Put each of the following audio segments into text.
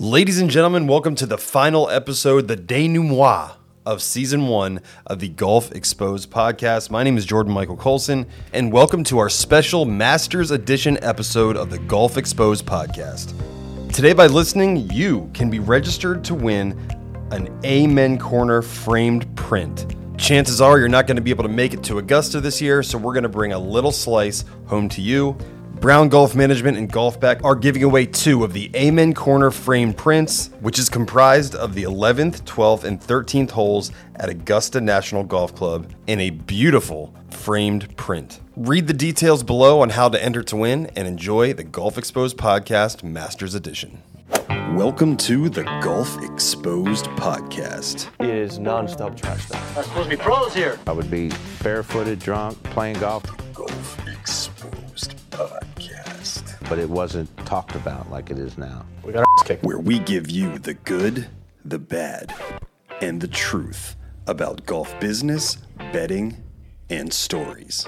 Ladies and gentlemen, welcome to the final episode, the denouement of season one of the Golf Exposed podcast. My name is Jordan Michael Colson, and welcome to our special Masters Edition episode of the Golf Exposed podcast. Today, by listening, you can be registered to win an Amen Corner framed print. Chances are you're not going to be able to make it to Augusta this year, so we're going to bring a little slice home to you. Brown Golf Management and Golfback are giving away two of the Amen Corner frame prints, which is comprised of the 11th, 12th, and 13th holes at Augusta National Golf Club in a beautiful framed print. Read the details below on how to enter to win and enjoy the Golf Exposed Podcast Masters Edition. Welcome to the Golf Exposed Podcast. It is non-stop trash talk. I'm supposed to be pros here. I would be barefooted, drunk, playing golf, Golf Exposed Podcast, but it wasn't talked about like it is now. We got our ass kicked. where we give you the good, the bad, and the truth about golf business, betting, and stories.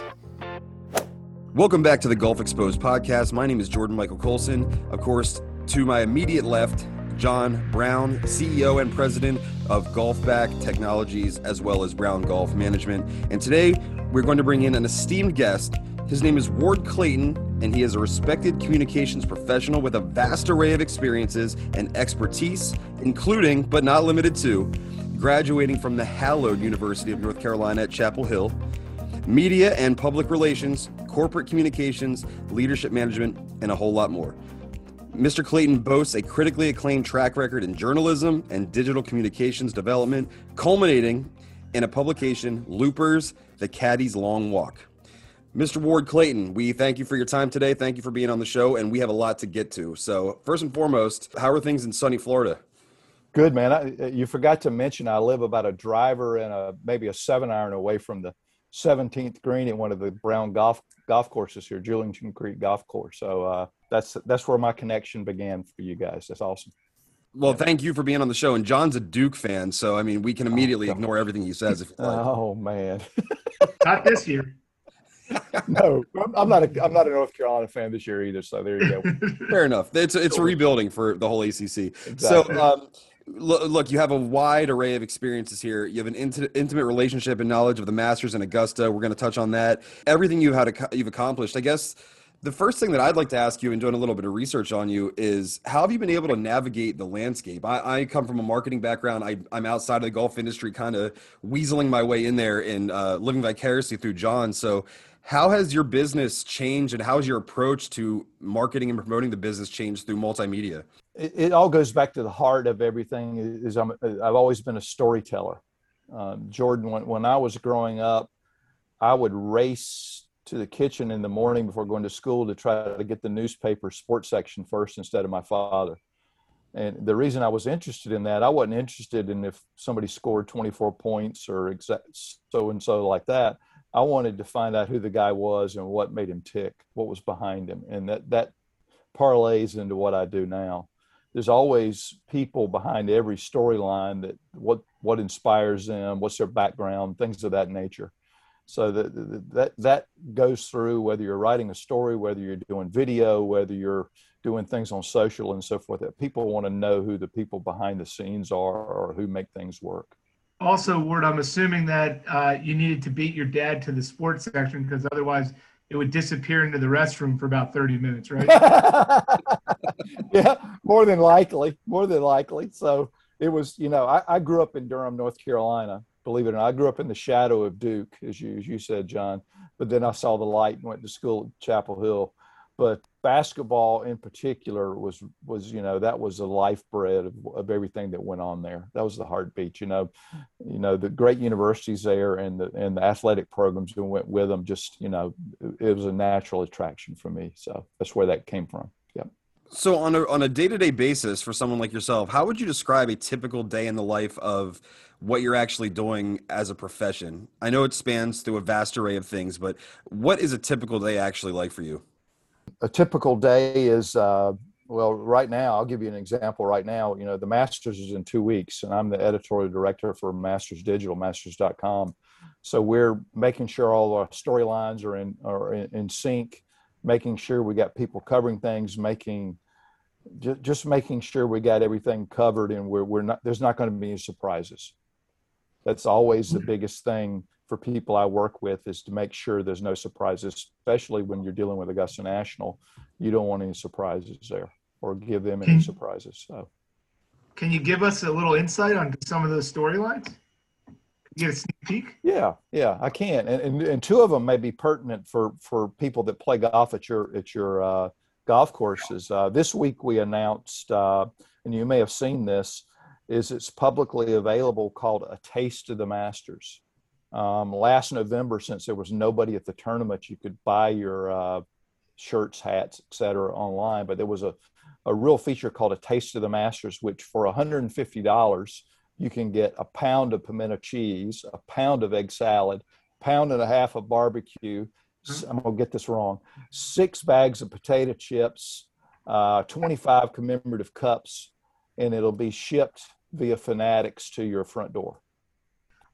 Welcome back to the Golf Exposed podcast. My name is Jordan Michael Colson. Of course, to my immediate left, John Brown, CEO and president of Golfback Technologies, as well as Brown Golf Management. And today, we're going to bring in an esteemed guest. His name is Ward Clayton, and he is a respected communications professional with a vast array of experiences and expertise, including, but not limited to, graduating from the hallowed University of North Carolina at Chapel Hill, media and public relations, corporate communications, leadership management, and a whole lot more. Mr. Clayton boasts a critically acclaimed track record in journalism and digital communications development, culminating in a publication, Loopers, The Caddy's Long Walk. Mr. Ward Clayton, we thank you for your time today. Thank you for being on the show, and we have a lot to get to. So, first and foremost, how are things in sunny Florida? Good man. I, you forgot to mention I live about a driver and a maybe a seven iron away from the 17th green at one of the Brown golf golf courses here, Julington Creek Golf Course. So uh, that's that's where my connection began for you guys. That's awesome. Well, thank you for being on the show. And John's a Duke fan, so I mean, we can immediately God. ignore everything he says if you like. Oh man, Not this year. no, I'm- not a I'm not a North Carolina fan this year either. So there you go. Fair enough. It's it's rebuilding for the whole ACC. So, um, look, you have a wide array of experiences here. You have an inti- intimate relationship and knowledge of the Masters in Augusta. We're going to touch on that. Everything you had you've accomplished. I guess the first thing that I'd like to ask you, and doing a little bit of research on you, is how have you been able to navigate the landscape? I, I come from a marketing background. I, I'm outside of the golf industry, kind of weaseling my way in there and uh, living vicariously through John. So. How has your business changed, and how has your approach to marketing and promoting the business changed through multimedia? it, it all goes back to the heart of everything. Is I'm I've always been a storyteller. Um, Jordan, when when I was growing up, I would race to the kitchen in the morning before going to school to try to get the newspaper sports section first instead of my father. And the reason I was interested in that, I wasn't interested in if somebody scored 24 points or exact so and so like that. I wanted to find out who the guy was and what made him tick, what was behind him, and that that parlays into what I do now. There's always people behind every storyline that what what inspires them, what's their background, things of that nature. So that that that goes through whether you're writing a story, whether you're doing video, whether you're doing things on social and so forth. That people want to know who the people behind the scenes are or who make things work. Also, Ward, I'm assuming that uh, you needed to beat your dad to the sports section because otherwise it would disappear into the restroom for about 30 minutes, right? yeah, more than likely, more than likely. So it was, you know, I, I grew up in Durham, North Carolina. Believe it or not, I grew up in the shadow of Duke, as you as you said, John. But then I saw the light and went to school at Chapel Hill. But basketball in particular was was you know that was the lifeblood of, of everything that went on there. That was the heartbeat. You know, you know the great universities there and the and the athletic programs that went with them. Just you know, it, was a natural attraction for me. So that's where that came from. Yep. So on a on a day to day basis for someone like yourself, how would you describe a typical day in the life of what you're actually doing as a profession? I know it spans through a vast array of things, but what is a typical day actually like for you? A typical day is uh, well right now i'll give you an example right now you know the masters is in two weeks and i'm the editorial director for masters digital masters.com so we're making sure all our storylines are in are in, in sync making sure we got people covering things making just, just making sure we got everything covered and we're, we're not there's not going to be any surprises. That's always the biggest thing for people i work with is to make sure there's no surprises especially when you're dealing with augusta national you don't want any surprises there or give them any surprises so Can you give us a little insight on some of those storylines? Get a sneak peek? yeah yeah i can and, and, and two of them may be pertinent for for people that play golf at your at your uh, golf courses. Uh, this week we announced, uh, and you may have seen this, is it's publicly available called A Taste of the Masters. Um, last November, since there was nobody at the tournament, you could buy your uh, shirts, hats, etc. online, but there was a, a real feature called A Taste of the Masters, which for $150, you can get a pound of pimento cheese, a pound of egg salad, pound and a half of barbecue, I'm gonna get this wrong. Six bags of potato chips, uh, 25 commemorative cups, and it'll be shipped via Fanatics to your front door.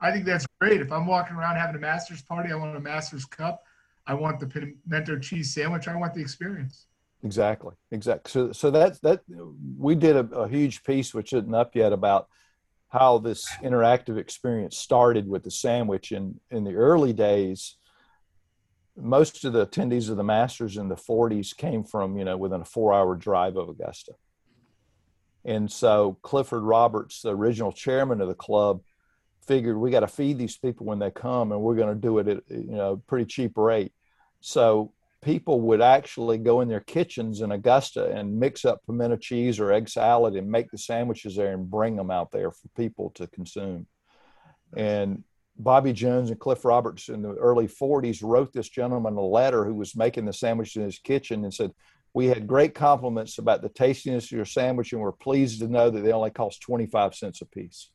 I think that's great. If I'm walking around having a master's party, I want a master's cup. I want the pimento cheese sandwich. I want the experience. Exactly, exactly. So, so that's that. We did a, a huge piece, which isn't up yet, about how this interactive experience started with the sandwich. And in the early days, most of the attendees of the Masters in the 40s came from, you know, within a four hour drive of Augusta. And so Clifford Roberts, the original chairman of the club, figured we got to feed these people when they come and we're going to do it at, you know, pretty cheap rate. So people would actually go in their kitchens in Augusta and mix up pimento cheese or egg salad and make the sandwiches there and bring them out there for people to consume. And Bobby Jones and Cliff Roberts in the early 40s wrote this gentleman a letter who was making the sandwich in his kitchen and said, We had great compliments about the tastiness of your sandwich, and we're pleased to know that they only cost 25 cents a piece.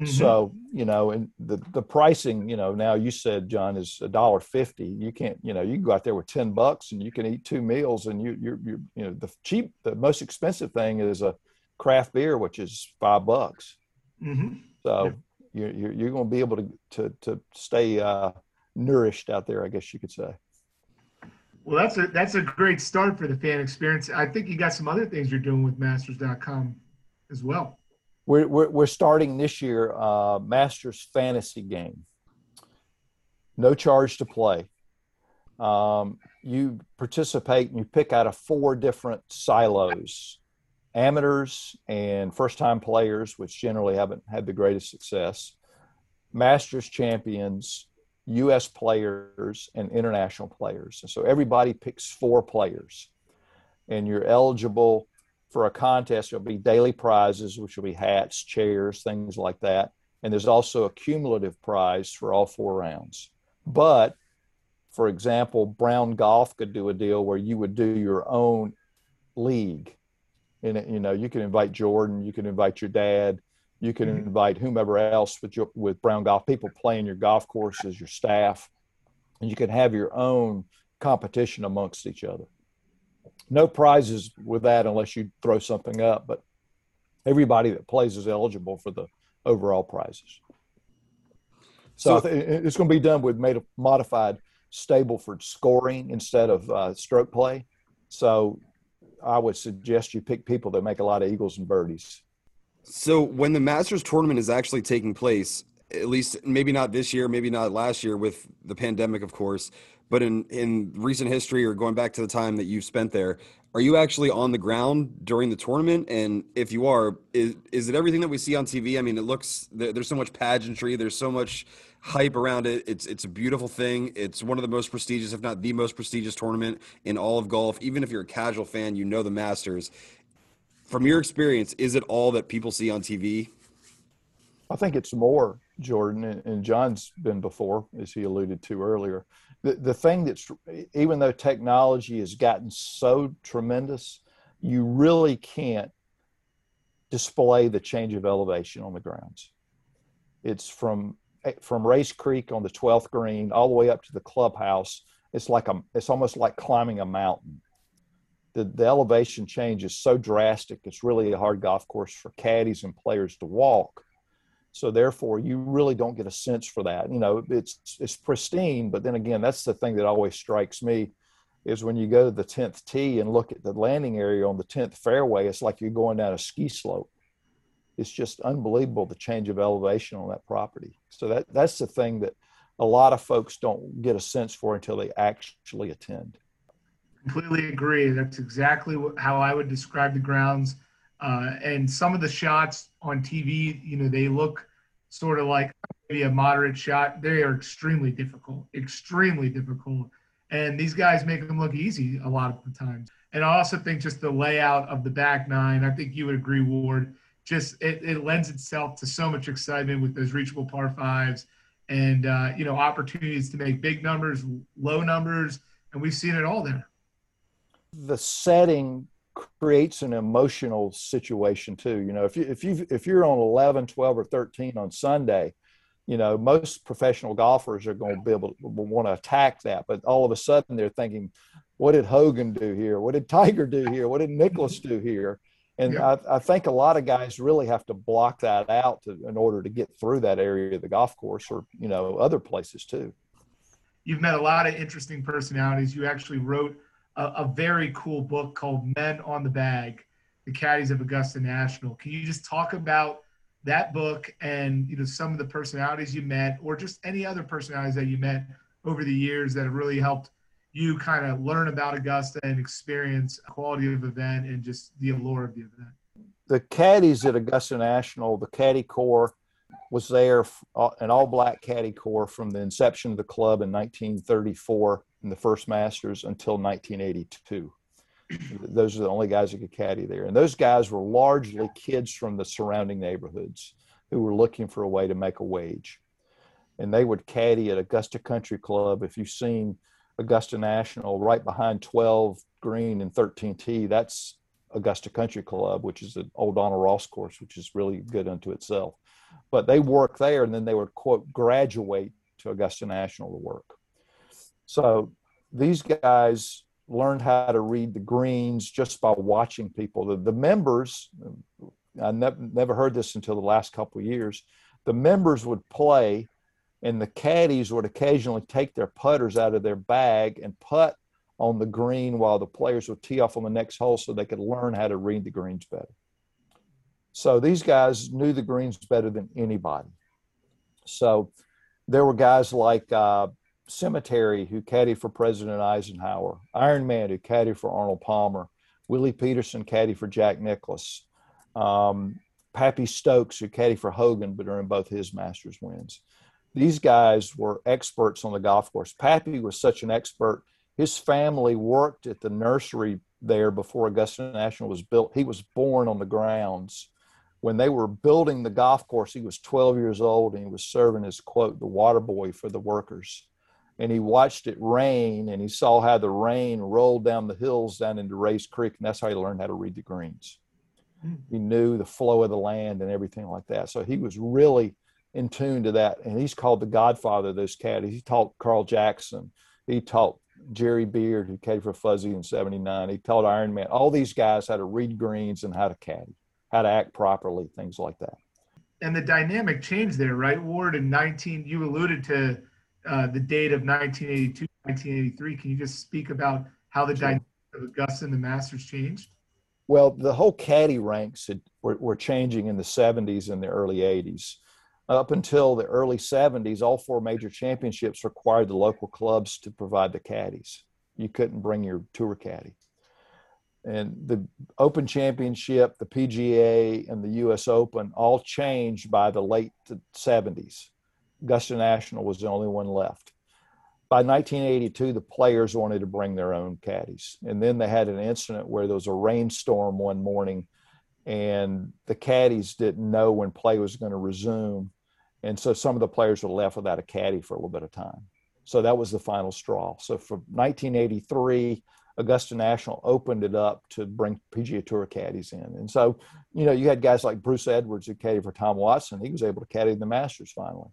Mm-hmm. So, you know, and the, the pricing, you know, now you said, John, is a dollar fifty. You can't, you know, you can go out there with 10 bucks and you can eat two meals and you, you're, you're, you know, the cheap, the most expensive thing is a craft beer, which is five bucks. Mm-hmm. So, yeah you're you're, you're going to be able to to to stay uh, nourished out there. I guess you could say. Well, that's a that's a great start for the fan experience. I think you got some other things you're doing with Masters.com as well. We're we're, we're starting this year uh, Masters Fantasy Game. No charge to play. Um, you participate and you pick out of four different silos amateurs and first time players, which generally haven't had the greatest success, masters champions, US players, and international players. And so everybody picks four players. And you're eligible for a contest. There'll be daily prizes, which will be hats, chairs, things like that. And there's also a cumulative prize for all four rounds. But for example, Brown Golf could do a deal where you would do your own league and you know you can invite jordan you can invite your dad you can mm-hmm. invite whomever else with your, with brown golf people playing your golf courses your staff and you can have your own competition amongst each other no prizes with that unless you throw something up but everybody that plays is eligible for the overall prizes so, so it's going to be done with made a modified Stableford scoring instead of uh, stroke play so I would suggest you pick people that make a lot of eagles and birdies. So when the Masters tournament is actually taking place, at least maybe not this year, maybe not last year with the pandemic, of course, but in in recent history or going back to the time that you've spent there, are you actually on the ground during the tournament? And if you are, is is it everything that we see on TV? I mean, it looks there's so much pageantry, there's so much hype around it. It's it's a beautiful thing. It's one of the most prestigious, if not the most prestigious tournament in all of golf. Even if you're a casual fan, you know the Masters. From your experience, is it all that people see on TV? I think it's more, Jordan, and John's been before, as he alluded to earlier. The, the thing that's, even though technology has gotten so tremendous, you really can't display the change of elevation on the grounds. It's from eh, from Rae's Creek on the 12th green all the way up to the clubhouse. It's like a, it's almost like climbing a mountain. The, the elevation change is so drastic. It's really a hard golf course for caddies and players to walk. So therefore, you really don't get a sense for that. You know, it's it's pristine, but then again, that's the thing that always strikes me. is when you go to the 10th tee and look at the landing area on the 10th fairway, it's like you're going down a ski slope. It's just unbelievable the change of elevation on that property. So that that's the thing that a lot of folks don't get a sense for until they actually attend. Completely agree. That's exactly how I would describe the grounds. Uh, and some of the shots on TV, you know, they look sort of like maybe a moderate shot. They are extremely difficult, extremely difficult. And these guys make them look easy a lot of the times. And I also think just the layout of the back nine, I think you would agree, Ward, just it, it lends itself to so much excitement with those reachable par fives and, uh, you know, opportunities to make big numbers, low numbers. And we've seen it all there the setting creates an emotional situation too you know if you if you if you're on 11 12 or 13 on sunday you know most professional golfers are going to be able to want to attack that but all of a sudden they're thinking what did hogan do here? What did tiger do here? What did Nicklaus do here? And I, I, think a lot of guys really have to block that out to, in order to get through that area of the golf course or you know other places too. You've met a lot of interesting personalities. You actually wrote a, a very cool book called Men on the Bag, The Caddies of Augusta National. Can you just talk about that book and you know some of the personalities you met or just any other personalities that you met over the years that have really helped you kind of learn about Augusta and experience quality of event and just the allure of the event? The caddies at Augusta National, the caddy corps was there, uh, an all black caddy corps from the inception of the club in 1934 in the first Masters until 1982. those are the only guys that could caddy there. And those guys were largely kids from the surrounding neighborhoods who were looking for a way to make a wage. And they would caddy at Augusta Country Club. If you've seen Augusta National right behind 12 Green and 13T, that's Augusta Country Club, which is an old Donald Ross course, which is really good unto itself. But they work there and then they would, quote, graduate to Augusta National to work. So these guys learned how to read the greens just by watching people. The, the members, I ne- never heard this until the last couple years, the members would play and the caddies would occasionally take their putters out of their bag and putt on the green while the players would tee off on the next hole so they could learn how to read the greens better. So these guys knew the greens better than anybody. So there were guys like uh, Cemetery, who caddied for President Eisenhower, Iron Man, who caddied for Arnold Palmer, Willie Peterson caddied for Jack Nicklaus, um, Pappy Stokes, who caddied for Hogan, but during both his Masters wins. These guys were experts on the golf course. Pappy was such an expert. His family worked at the nursery there before Augusta National was built. He was born on the grounds. When they were building the golf course, he was 12 years old and he was serving as, quote, the water boy for the workers and he watched it rain and he saw how the rain rolled down the hills down into Rae's Creek, and that's how he learned how to read the greens. Hmm. He knew the flow of the land and everything like that. So he was really in tune to that. And he's called the godfather of those caddies. He taught Carl Jackson. He taught Jerry Beard, who caddied for Fuzzy in 79. He taught Iron Man, all these guys how to read greens and how to caddy, how to act properly, things like that. And the dynamic changed there, right? Ward in 19, you alluded to uh, the date of 1982, 1983. Can you just speak about how the dynamic of Augusta and the Masters changed? Well, the whole caddy ranks had, were, were changing in the 70s and the early 80s. Up until the early 70s, all four major championships required the local clubs to provide the caddies. You couldn't bring your tour caddy. And the Open Championship, the PGA, and the US Open all changed by the late 70s. Augusta National was the only one left. By 1982, the players wanted to bring their own caddies. And then they had an incident where there was a rainstorm one morning and the caddies didn't know when play was going to resume. And so some of the players were left without a caddy for a little bit of time. So that was the final straw. So from 1983, Augusta National opened it up to bring PGA Tour caddies in. And so, you know, you had guys like Bruce Edwards who caddied for Tom Watson. He was able to caddy the Masters finally.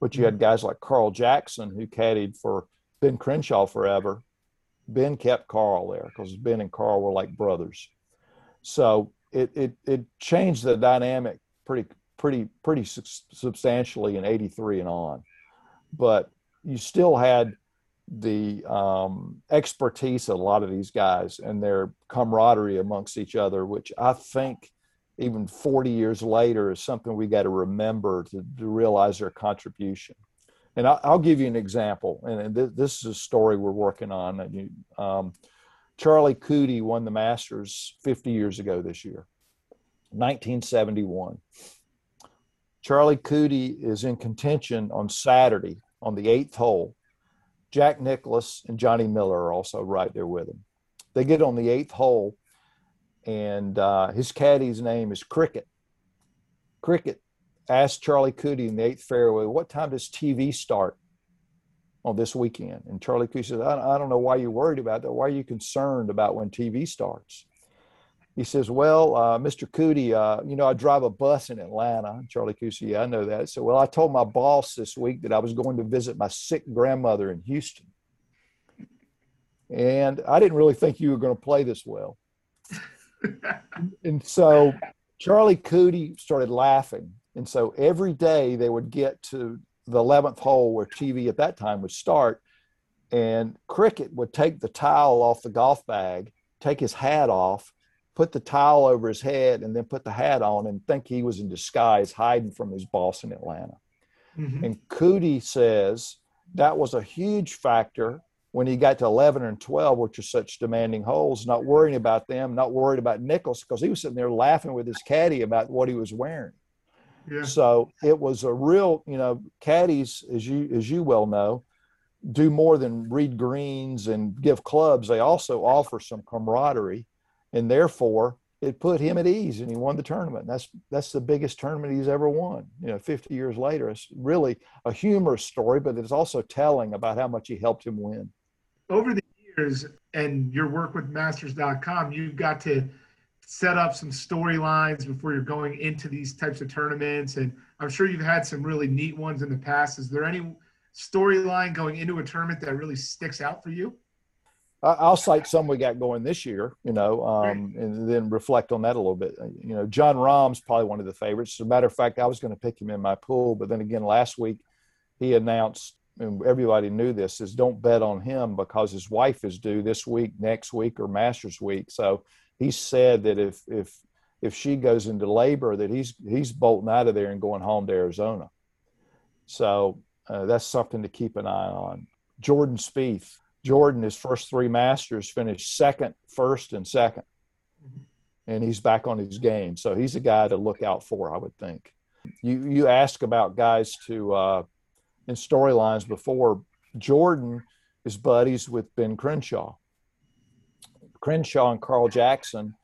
But you had guys like Carl Jackson who caddied for Ben Crenshaw forever. Ben kept Carl there because Ben and Carl were like brothers. So it, it, it changed the dynamic pretty, pretty, pretty substantially in 83 and on. But you still had the um, expertise of a lot of these guys and their camaraderie amongst each other, which I think even 40 years later is something we got to remember to, to, realize their contribution. And I, will give you an example, and, th- this is a story we're working on. You, um, Charlie Coody won the Masters 50 years ago this year, 1971. Charlie Coody is in contention on Saturday on the eighth hole. Jack Nicklaus and Johnny Miller are also right there with him. They get on the eighth hole, and uh, his caddy's name is Cricket. Cricket asked Charlie Coody in the eighth fairway, What time does TV start on this weekend? And Charlie Coody says, I, I don't know why you're worried about that. Why are you concerned about when TV starts? he says, Well, uh, Mr. Coody, uh, you know, I drive a bus in Atlanta. Charlie Coody, yeah, I know that. So, well, I told my boss this week that I was going to visit my sick grandmother in Houston. And I didn't really think you were going to play this well. And so Charlie Coody started laughing. And so every day they would get to the 11th hole where TV at that time would start. And Cricket would take the towel off the golf bag, take his hat off, put the towel over his head and then put the hat on and think he was in disguise hiding from his boss in Atlanta. Mm-hmm. And Coody says that was a huge factor when he got to 11 and 12, which are such demanding holes, not worrying about them, not worried about Nicklaus, because he was sitting there laughing with his caddy about what he was wearing. Yeah. So it was a real, you know, caddies, as you as you well know, do more than read greens and give clubs. They also offer some camaraderie and therefore it put him at ease and he won the tournament. That's that's the biggest tournament he's ever won. You know, 50 years later, it's really a humorous story, but it's also telling about how much he helped him win. Over the years and your work with Masters.com, you've got to set up some storylines before you're going into these types of tournaments, and I'm sure you've had some really neat ones in the past. Is there any storyline going into a tournament that really sticks out for you? I'll cite some we got going this year, you know, um, and then reflect on that a little bit. You know, Jon Rahm's probably one of the favorites. As a matter of fact, I was going to pick him in my pool, but then again, last week he announced, and everybody knew this, is don't bet on him because his wife is due this week, next week, or Masters week. So he said that if if if she goes into labor, that he's he's bolting out of there and going home to Arizona. So uh, that's something to keep an eye on. Jordan Spieth Jordan, his first three Masters, finished second, first, and 2nd and he's back on his game. So he's a guy to look out for, I would think. You you ask about guys to uh, in storylines before. Jordan is buddies with Ben Crenshaw. Crenshaw and Carl Jackson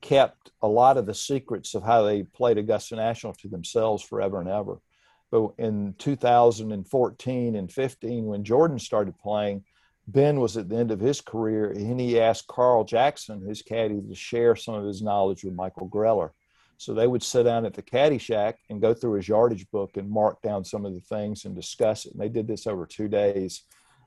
kept a lot of the secrets of how they played Augusta National to themselves forever and ever. But in 2014 and 15, when Jordan started playing, Ben was at the end of his career, and he asked Carl Jackson, his caddy, to share some of his knowledge with Michael Greller. So they would sit down at the caddy shack and go through his yardage book and mark down some of the things and discuss it. And they did this over two days.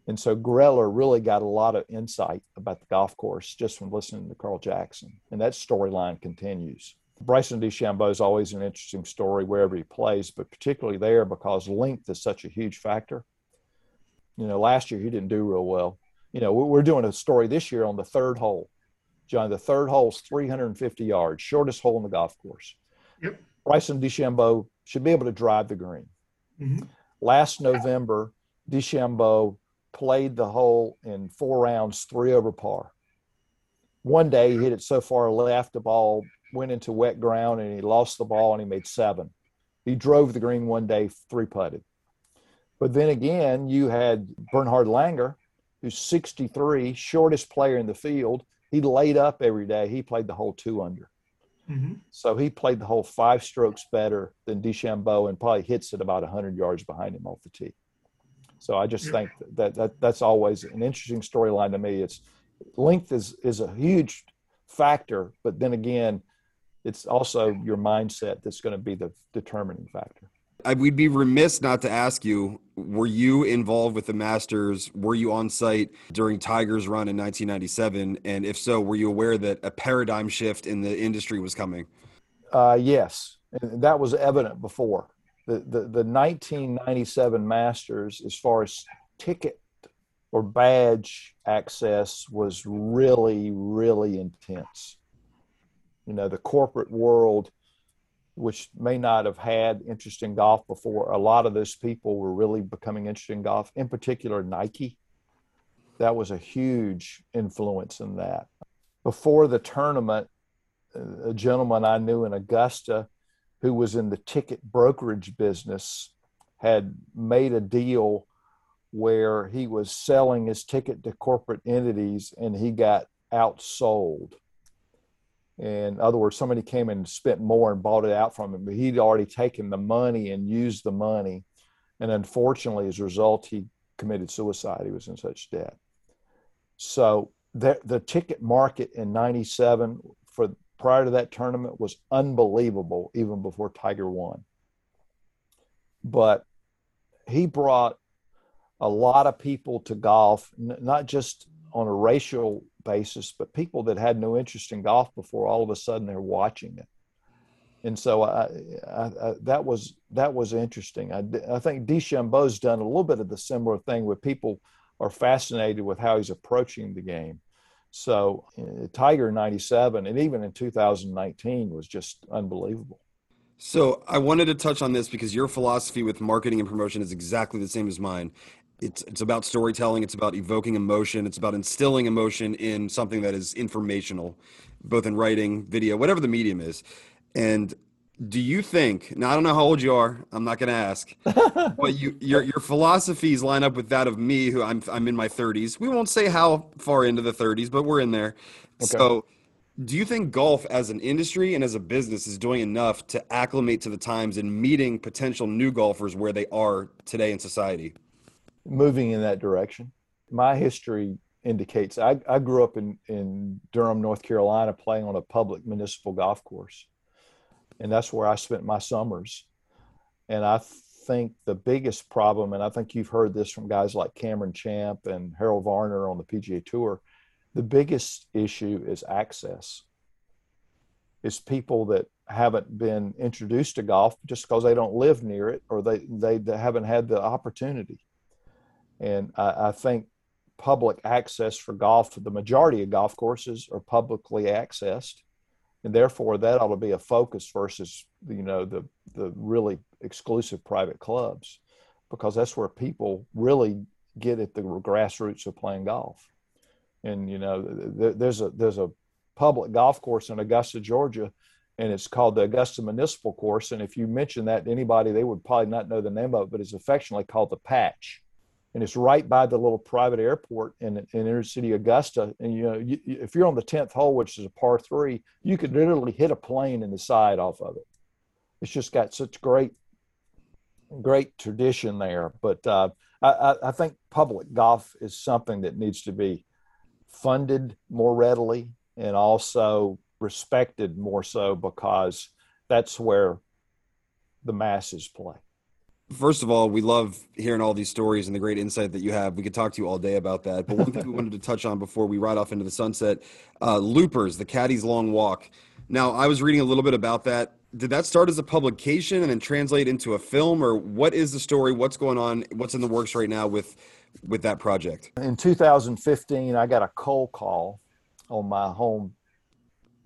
And so Greller really got a lot of insight about the golf course just from listening to Carl Jackson. And that storyline continues. Bryson DeChambeau is always an interesting story wherever he plays, but particularly there because length is such a huge factor. You know, last year he didn't do real well. You know, we're doing a story this year on the third hole. John, the third hole is 350 yards, shortest hole in the golf course. Yep. Bryson DeChambeau should be able to drive the green. Mm-hmm. Last November, DeChambeau played the hole in four rounds, three over par. One day he hit it so far left, the ball went into wet ground and he lost the ball and he made seven. He drove the green one day, three putted. But then again, you had Bernhard Langer, who's 63, shortest player in the field. He laid up every day. He played the whole two under. Mm-hmm. So he played the whole five strokes better than DeChambeau and probably hits it about 100 yards behind him off the tee. So I just think that, that that's always an interesting storyline to me. It's length is is a huge factor, but then again, it's also your mindset that's going to be the determining factor. I, we'd be remiss not to ask you were you involved with the Masters? Were you on site during Tiger's run in 1997? And if so, were you aware that a paradigm shift in the industry was coming? Uh, yes, and that was evident before. The, the, the 1997 Masters, as far as ticket or badge access was really, really intense. You know, the corporate world, which may not have had interest in golf before, a lot of those people were really becoming interested in golf, in particular Nike. That was a huge influence in that. Before the tournament, a gentleman I knew in Augusta who was in the ticket brokerage business had made a deal where he was selling his ticket to corporate entities and he got outsold. In other words, somebody came and spent more and bought it out from him, but he'd already taken the money and used the money. And unfortunately, as a result, he committed suicide. He was in such debt. So the, the ticket market in 97 for prior to that tournament was unbelievable, even before Tiger won. But he brought a lot of people to golf, not just on a racial basis, but people that had no interest in golf before. All of a sudden, they're watching it, and so I, I, I, that was that was interesting. I, I think DeChambeau's done a little bit of the similar thing where people are fascinated with how he's approaching the game. So uh, Tiger 97 and even in 2019 was just unbelievable. So I wanted to touch on this because your philosophy with marketing and promotion is exactly the same as mine. It's it's about storytelling, it's about evoking emotion, it's about instilling emotion in something that is informational, both in writing, video, whatever the medium is. And do you think now i don't know how old you are i'm not going to ask but you your your philosophies line up with that of me who i'm i'm in my 30s we won't say how far into the 30s but we're in there okay. so do you think golf as an industry and as a business is doing enough to acclimate to the times and meeting potential new golfers where they are today in society moving in that direction my history indicates i, I grew up in in durham north carolina playing on a public municipal golf course and that's where I spent my summers. And I think the biggest problem, and I think you've heard this from guys like Cameron Champ and Harold Varner on the PGA Tour, the biggest issue is access. It's people that haven't been introduced to golf just because they don't live near it or they, they, they haven't had the opportunity. And I, I think public access for golf, the majority of golf courses are publicly accessed. And therefore that ought to be a focus versus you know the the really exclusive private clubs because that's where people really get at the grassroots of playing golf. And you know there's a there's a public golf course in augusta georgia and it's called the augusta municipal course. And if you mention that to anybody they would probably not know the name of it but it's affectionately called the patch and it's right by the little private airport in, in inner city Augusta. And you know, you, if you're on the tenth hole, which is a par three, you could literally hit a plane in the side off of it. It's just got such great, great tradition there. But uh, I, I think public golf is something that needs to be funded more readily and also respected more so because that's where the masses play first of all, we love hearing all these stories and the great insight that you have. We could talk to you all day about that. But one thing we wanted to touch on before we ride off into the sunset uh, Loopers, the Caddy's Long Walk. Now, I was reading a little bit about that. Did that start as a publication and then translate into a film, or what is the story? What's going on? What's in the works right now with with that project? In 2015, I got a cold call on my home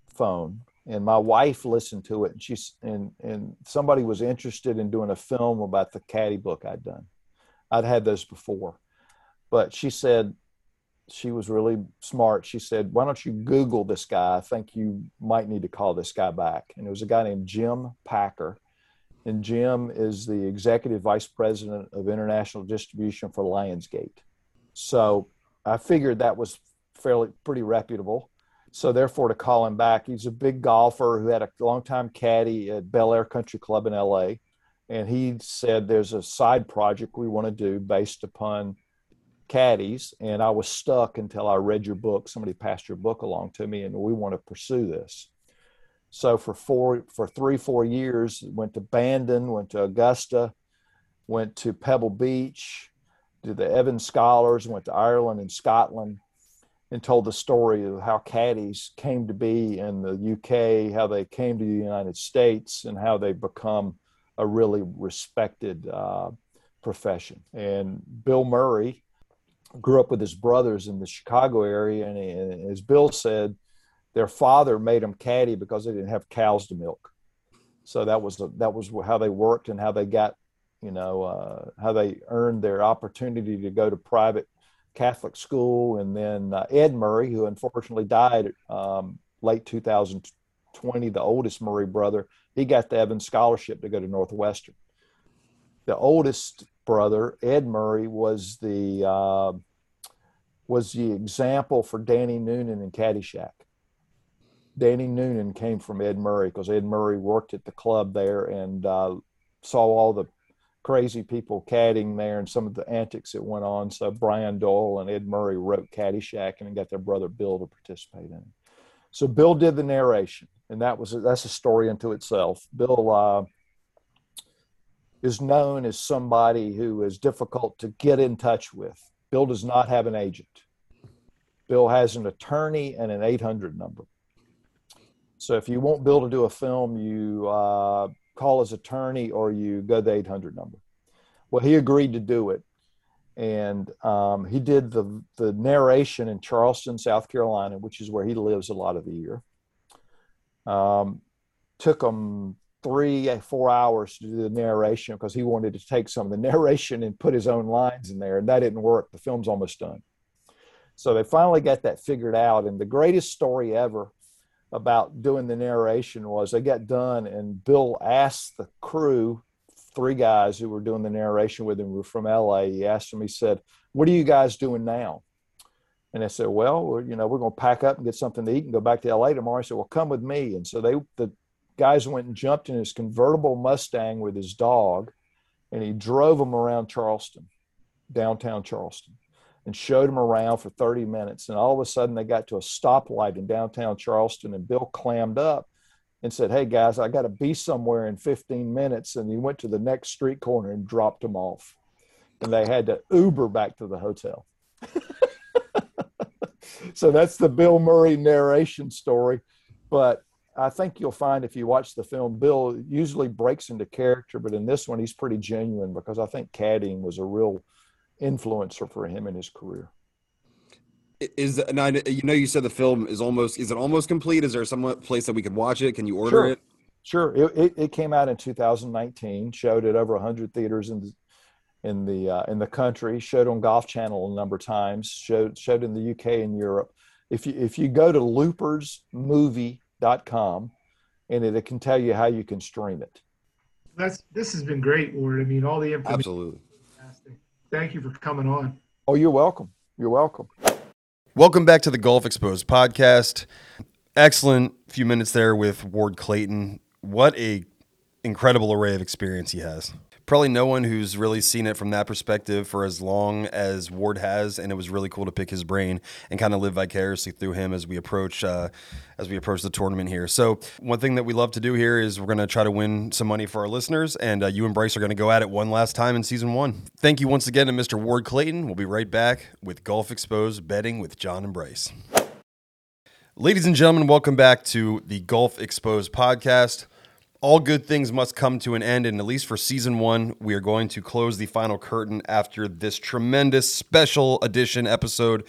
phone and my wife listened to it and she's and and somebody was interested in doing a film about the caddy book i'd done. I'd had those before. But she said she was really smart. She said why don't you google this guy? I think you might need to call this guy back. And it was a guy named jim packer. And jim is the executive vice president of international distribution for lionsgate. So i figured that was fairly pretty reputable so therefore, to call him back, he's a big golfer who had a long time caddy at Bel Air Country Club in LA. And he said, There's a side project we want to do based upon caddies. And I was stuck until I read your book. Somebody passed your book along to me, and we want to pursue this. So for four, for three, four years, went to Bandon, went to Augusta, went to Pebble Beach, did the Evans Scholars, went to Ireland and Scotland and told the story of how caddies came to be in the UK, how they came to the United States, and how they become a really respected uh, profession. And Bill Murray grew up with his brothers in the Chicago area, and, and as Bill said, their father made them caddy because they didn't have cows to milk. So that was the, that was how they worked and how they got, you know, uh, how they earned their opportunity to go to private Catholic school. And then uh, Ed Murray, who unfortunately died um, late 2020, the oldest Murray brother, he got the Evans Scholarship to go to Northwestern. The oldest brother, Ed Murray, was the uh, was the example for Danny Noonan in Caddyshack. Danny Noonan came from Ed Murray because Ed Murray worked at the club there and uh, saw all the crazy people caddying there and some of the antics that went on. So Brian Doyle and Ed Murray wrote Caddyshack and got their brother Bill to participate in it. So Bill did the narration, and that was that's a story unto itself. Bill uh, is known as somebody who is difficult to get in touch with. Bill does not have an agent. Bill has an attorney and an 800 number. So if you want Bill to do a film, you uh, call his attorney or you go the 800 number. Well, he agreed to do it. And um, he did the, the narration in Charleston, South Carolina, which is where he lives a lot of the year. Um, took him three, four hours to do the narration because he wanted to take some of the narration and put his own lines in there, and that didn't work. The film's almost done. So they finally got that figured out. And the greatest story ever about doing the narration was they got done, and Bill asked the crew, three guys who were doing the narration with him were from LA. He asked them, he said, What are you guys doing now? And they said, Well, you know, we're going to pack up and get something to eat and go back to LA tomorrow. He said, Well, come with me. And so they, the guys went and jumped in his convertible Mustang with his dog, and he drove them around Charleston, downtown Charleston, and showed them around for 30 minutes. And all of a sudden, they got to a stoplight in downtown Charleston, and Bill clammed up and said, Hey guys, I got to be somewhere in 15 minutes. And he went to the next street corner and dropped them off. And they had to Uber back to the hotel. so that's the Bill Murray narration story. But I think you'll find if you watch the film, Bill usually breaks into character, but in this one, he's pretty genuine because I think caddying was a real influencer for him in his career. Is and I, you know you said the film is almost is it almost complete? Is there some place that we could watch it? Can you order sure. it? Sure. It, it, it, came out in 2019. Showed at over 100 theaters in the in the uh, in the country. Showed on Golf Channel a number of times. Showed showed in the UK and Europe. If you if you go to loopersmovie.com, and it, it can tell you how you can stream it. That's this has been great, Ward. I mean, all the information. Absolutely. Thank you for coming on. Oh, you're welcome. You're welcome. Welcome back to the Golf Exposed podcast. Excellent few minutes there with Ward Clayton. What a incredible array of experience he has. Probably no one who's really seen it from that perspective for as long as Ward has, and it was really cool to pick his brain and kind of live vicariously through him as we approach uh, as we approach the tournament here. So one thing that we love to do here is we're going to try to win some money for our listeners, and uh, you and Bryce are going to go at it one last time in season one. Thank you once again to Mr. Ward Clayton. We'll be right back with Golf Exposed betting with John and Bryce. Ladies and gentlemen, welcome back to the Golf Exposed podcast. All good things must come to an end, and at least for season one, we are going to close the final curtain after this tremendous special edition episode.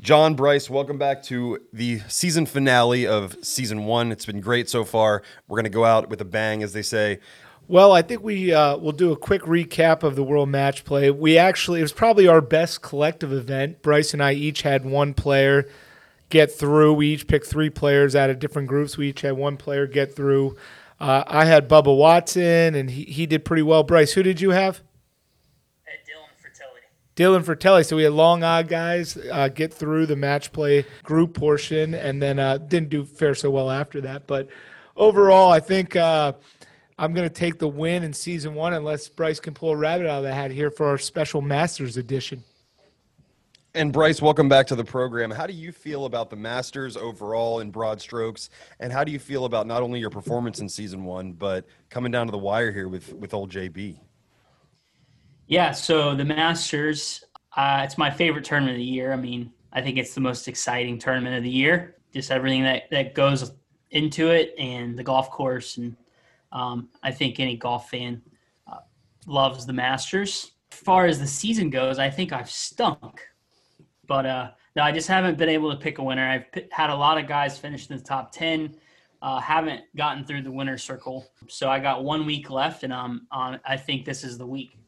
John Bryce, welcome back to the season finale of season one. It's been great so far. We're going to go out with a bang, as they say. Well, I think we uh, will do a quick recap of the World Match Play. We actually, it was probably our best collective event. Bryce and I each had one player get through. We each picked three players out of different groups. We each had one player get through. Uh, I had Bubba Watson, and he, he did pretty well. Bryce, who did you have? Dylan Frittelli. Dylan. So we had long odd guys uh, get through the match play group portion, and then uh, didn't do fair so well after that. But overall, I think uh, I'm going to take the win in season one, unless Bryce can pull a rabbit out of the hat here for our special Masters edition. And Bryce, welcome back to the program. How do you feel about the Masters overall in broad strokes, and how do you feel about not only your performance in season one, but coming down to the wire here with with old JB? Yeah, so the Masters, uh, it's my favorite tournament of the year. I mean, I think it's the most exciting tournament of the year. Just everything that that goes into it, and the golf course, and um, I think any golf fan uh, loves the Masters. As far as the season goes, I think I've stunk But uh, no, I just haven't been able to pick a winner. I've p- had a lot of guys finish in the top 10. Uh, haven't gotten through the winner circle. So I got one week left, and um, on, I think this is the week.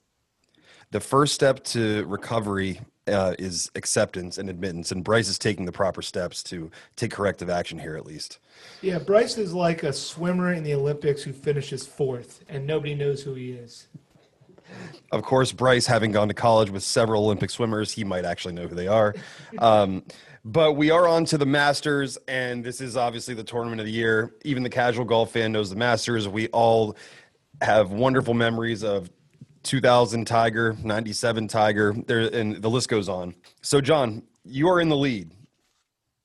The first step to recovery uh, is acceptance and admittance, and Bryce is taking the proper steps to take corrective action here, at least. Yeah, Bryce is like a swimmer in the Olympics who finishes fourth, and nobody knows who he is. Of course, Bryce, having gone to college with several Olympic swimmers, he might actually know who they are. Um, but we are on to the Masters, and this is obviously the tournament of the year. Even the casual golf fan knows the Masters. We all have wonderful memories of 2000 Tiger, 97 Tiger, there, and the list goes on. So, John, you are in the lead.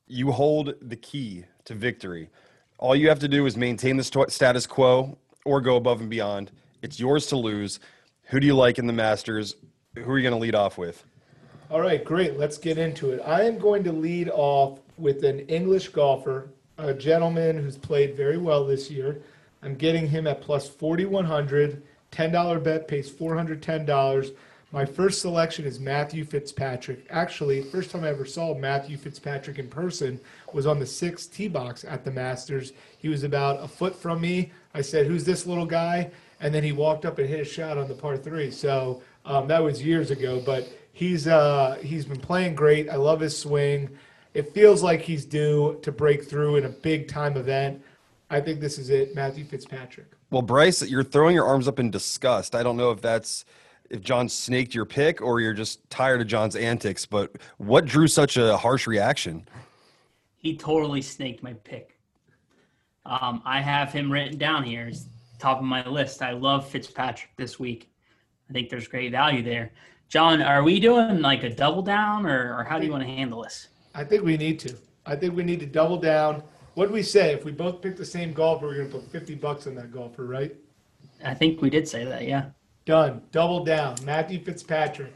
You hold the key to victory. All you have to do is maintain the status quo or go above and beyond. It's yours to lose. Who do you like in the Masters? Who are you going to lead off with? All right, great. Let's get into it. I am going to lead off with an English golfer, a gentleman who's played very well this year. I'm getting him at plus 4,100. $10 bet pays $410. My first selection is Matthew Fitzpatrick. Actually, first time I ever saw Matthew Fitzpatrick in person was on the sixth tee box at the Masters. He was about a foot from me. I said, Who's this little guy? And then he walked up and hit a shot on the par three. So um, that was years ago, but he's uh, he's been playing great. I love his swing. It feels like he's due to break through in a big time event. I think this is it, Matthew Fitzpatrick. Well, Bryce, you're throwing your arms up in disgust. I don't know if that's if John snaked your pick or you're just tired of John's antics, but what drew such a harsh reaction? He totally snaked my pick. Um, I have him written down here. It's top of my list. I love Fitzpatrick this week. I think there's great value there. John, are we doing like a double down or, or how do you want to handle this? I think we need to. I think we need to double down. What do we say? If we both pick the same golfer, we're going to put 50 bucks on that golfer, right? I think we did say that, yeah. Done. Double down. Matthew Fitzpatrick.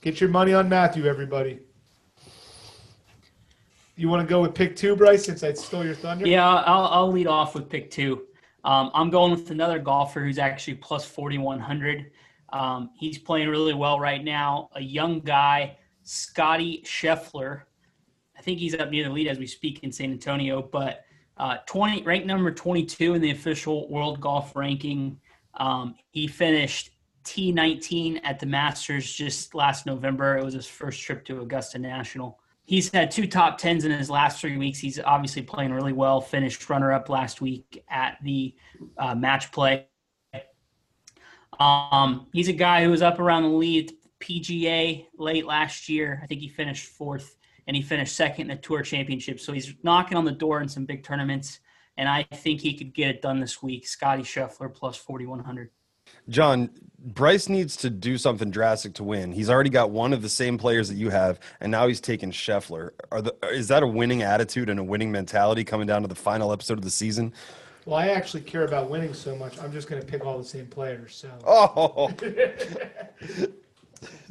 Get your money on Matthew, everybody. You want to go with pick two, Bryce, since I stole your thunder? Yeah, I'll, I'll lead off with pick two. Um, I'm going with another golfer who's actually plus 4,100. Um, he's playing really well right now. A young guy, Scotty Scheffler. I think he's up near the lead as we speak in San Antonio, but uh, 20 ranked number 22 in the official world golf ranking. Um, he finished T19 at the Masters just last November. It was his first trip to Augusta National. He's had two top tens in his last three weeks. He's obviously playing really well. Finished runner up last week at the uh, match play. Um, he's a guy who was up around the lead PGA late last year. I think he finished fourth and he finished second in the Tour Championship. So he's knocking on the door in some big tournaments, and I think he could get it done this week. Scotty Scheffler plus 4,100. John, Bryce needs to do something drastic to win. He's already got one of the same players that you have, and now he's taking Scheffler. Are the, is that a winning attitude and a winning mentality coming down to the final episode of the season? Well, I actually care about winning so much. I'm just going to pick all the same players. So. Oh,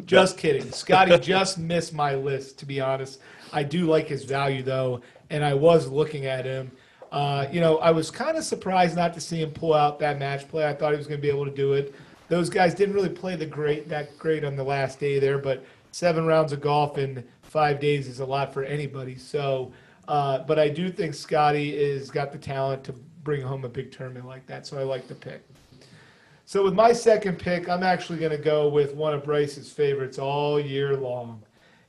just kidding. Scotty just missed my list, to be honest. I do like his value, though, and I was looking at him. Uh, you know, I was kind of surprised not to see him pull out that match play. I thought he was going to be able to do it. Those guys didn't really play the great that great on the last day there, but seven rounds of golf in five days is a lot for anybody. So, uh, but I do think Scotty is got the talent to bring home a big tournament like that. So I like the pick. So with my second pick, I'm actually going to go with one of Bryce's favorites all year long.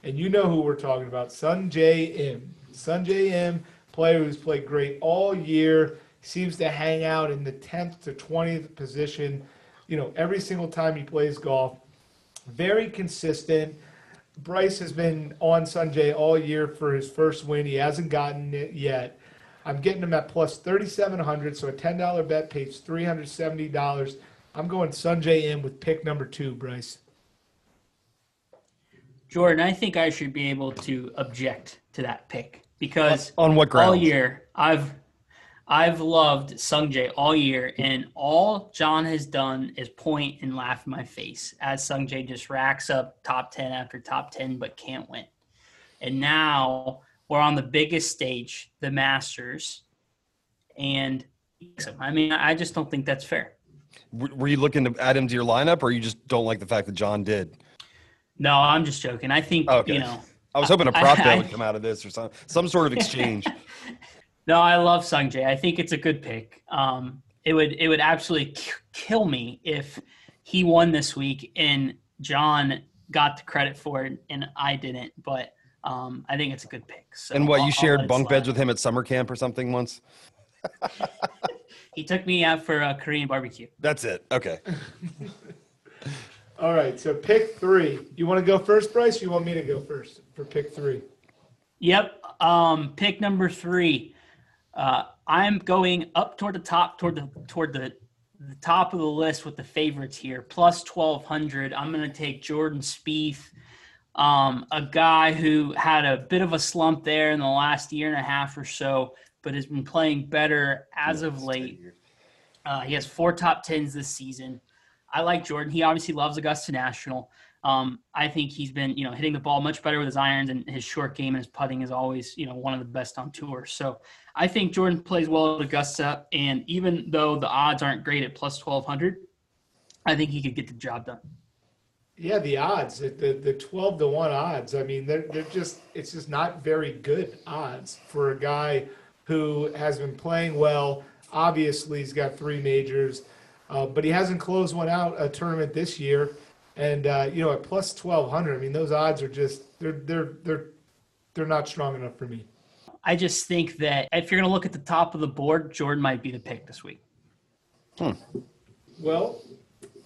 And you know who we're talking about, Sungjae Im. Sungjae Im, player who's played great all year, seems to hang out in the 10th to 20th position, you know, every single time he plays golf. Very consistent. Bryce has been on Sungjae all year for his first win. He hasn't gotten it yet. I'm getting him at plus 3,700, so a $10 bet pays $370. I'm going Sungjae in with pick number two, Bryce. Jordan, I think I should be able to object to that pick because on what ground? all year I've I've loved Sungjae all year, and all John has done is point and laugh in my face as Sungjae just racks up top ten after top ten, but can't win. And now we're on the biggest stage, the Masters, and I mean, I just don't think that's fair. Were you looking to add him to your lineup, or you just don't like the fact that John did? No, I'm just joking. I think Okay. you know I was hoping a prop bet would come out of this or some some sort of exchange. no, I love Sungjae. I think it's a good pick. Um, it would it would absolutely k- kill me if he won this week and John got the credit for it and I didn't. But um, I think it's a good pick. So and what I'll- you shared bunk slide. beds with him at summer camp or something once? He took me out for a Korean barbecue. That's it. Okay. All right, so pick three. You want to go first, Bryce? Or you want me to go first for pick three? Yep. Um, pick number three. Uh, I'm going up toward the top, toward the toward the, the top of the list with the favorites here, plus twelve hundred. I'm going to take Jordan Spieth, um, a guy who had a bit of a slump there in the last year and a half or so, but has been playing better as of late. Uh, he has four top tens this season. I like Jordan. He obviously loves Augusta National. Um, I think he's been, you know, hitting the ball much better with his irons and his short game and his putting is always, you know, one of the best on tour. So I think Jordan plays well at Augusta, and even though the odds aren't great at plus twelve hundred, I think he could get the job done. Yeah, the odds, the, the twelve to one odds. I mean, they're they're just it's just not very good odds for a guy who has been playing well. Obviously, he's got three majors, uh, but he hasn't closed one out a tournament this year. And uh, you know, at plus twelve hundred, I mean, those odds are just they're they're they're they're not strong enough for me. I just think that if you're going to look at the top of the board, Jordan might be the pick this week. Well,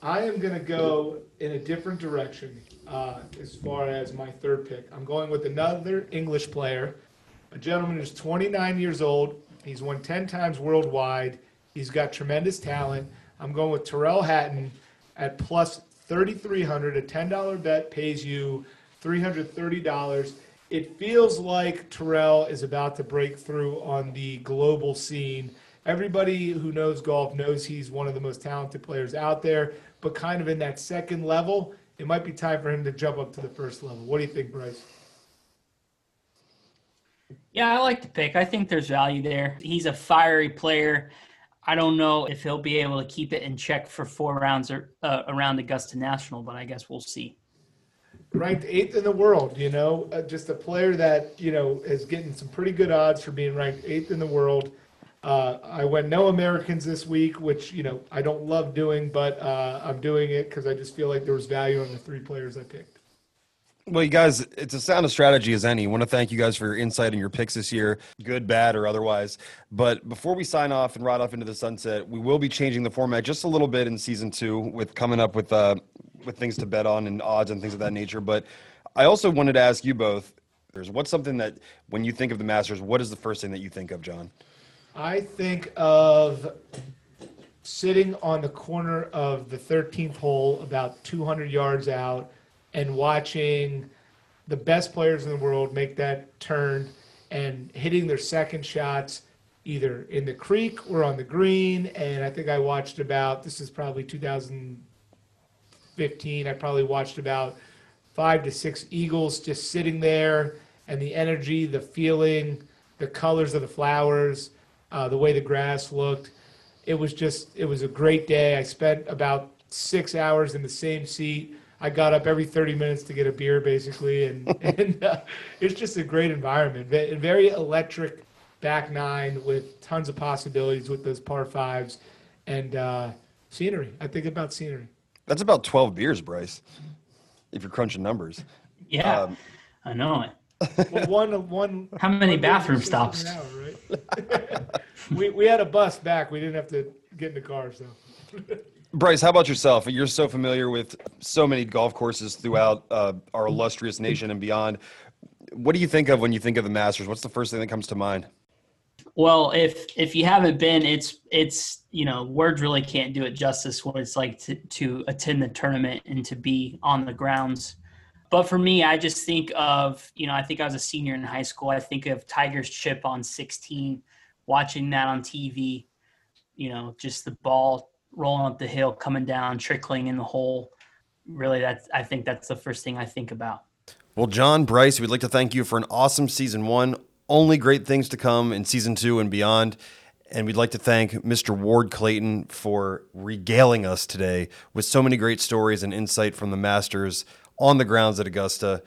I am going to go in a different direction uh, as far as my third pick. I'm going with another English player, a gentleman who's 29 years old. He's won 10 times worldwide. He's got tremendous talent. I'm going with Tyrrell Hatton at plus 3,300. A $10 bet pays you $330. It feels like Tyrrell is about to break through on the global scene. Everybody who knows golf knows he's one of the most talented players out there, but kind of in that second level, it might be time for him to jump up to the first level. What do you think, Bryce? Yeah, I like the pick. I think there's value there. He's a fiery player. I don't know if he'll be able to keep it in check for four rounds or, uh, around Augusta National, but I guess we'll see. ranked eighth in the world. You know, uh, just a player that you know is getting some pretty good odds for being ranked eighth in the world. Uh, I went no Americans this week, which you know I don't love doing, but uh, I'm doing it because I just feel like there was value in the three players I picked. Well, you guys, it's a sound of strategy as any. I want to thank you guys for your insight and your picks this year, good, bad, or otherwise. But before we sign off and ride off into the sunset, we will be changing the format just a little bit in season two, with coming up with uh, with things to bet on and odds and things of that nature. But I also wanted to ask you both: there's what's something that when you think of the Masters, what is the first thing that you think of, John? I think of sitting on the corner of the 13th hole, about 200 yards out, and watching the best players in the world make that turn and hitting their second shots either in the creek or on the green. And I think I watched about, this is probably 2015, I probably watched about five to six eagles just sitting there and the energy, the feeling, the colors of the flowers, uh, the way the grass looked. It was just, it was a great day. I spent about six hours in the same seat. I got up every 30 minutes to get a beer, basically, and and uh, it's just a great environment. Ve- Very electric back nine with tons of possibilities with those par fives and uh, scenery. I think about scenery. That's about twelve beers, Bryce. If you're crunching numbers. Yeah, Um, I know it. Well, one one. How many one bathroom stops? hour, right? we we had a bus back. We didn't have to get in the car, so. Bryce, how about yourself? You're so familiar with so many golf courses throughout uh, our illustrious nation and beyond. What do you think of when you think of the Masters? What's the first thing that comes to mind? Well, if if you haven't been, it's it's you know words really can't do it justice. What it's like to to attend the tournament and to be on the grounds. But for me, I just think of you know I think I was a senior in high school. I think of Tiger's chip on 16, watching that on TV. You know, just the ball rolling up the hill, coming down, trickling in the hole. Really, that's I think that's the first thing I think about. Well, John, Bryce, we'd like to thank you for an awesome season one. Only great things to come in season two and beyond. And we'd like to thank Mr. Ward Clayton for regaling us today with so many great stories and insight from the Masters on the grounds at Augusta.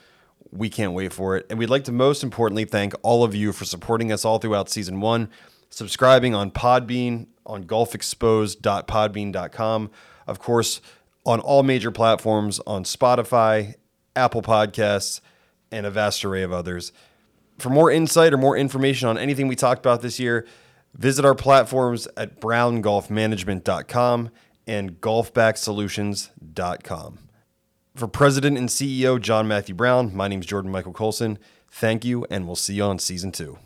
We can't wait for it. And we'd like to most importantly thank all of you for supporting us all throughout season one, subscribing on Podbean, on golfexposed.podbean.com. Of course, on all major platforms on Spotify, Apple Podcasts, and a vast array of others. For more insight or more information on anything we talked about this year, visit our platforms at browngolfmanagement.com and golfbacksolutions.com. For President and CEO John Matthew Brown, my name is Jordan Michael Colson. Thank you, and we'll see you on season two.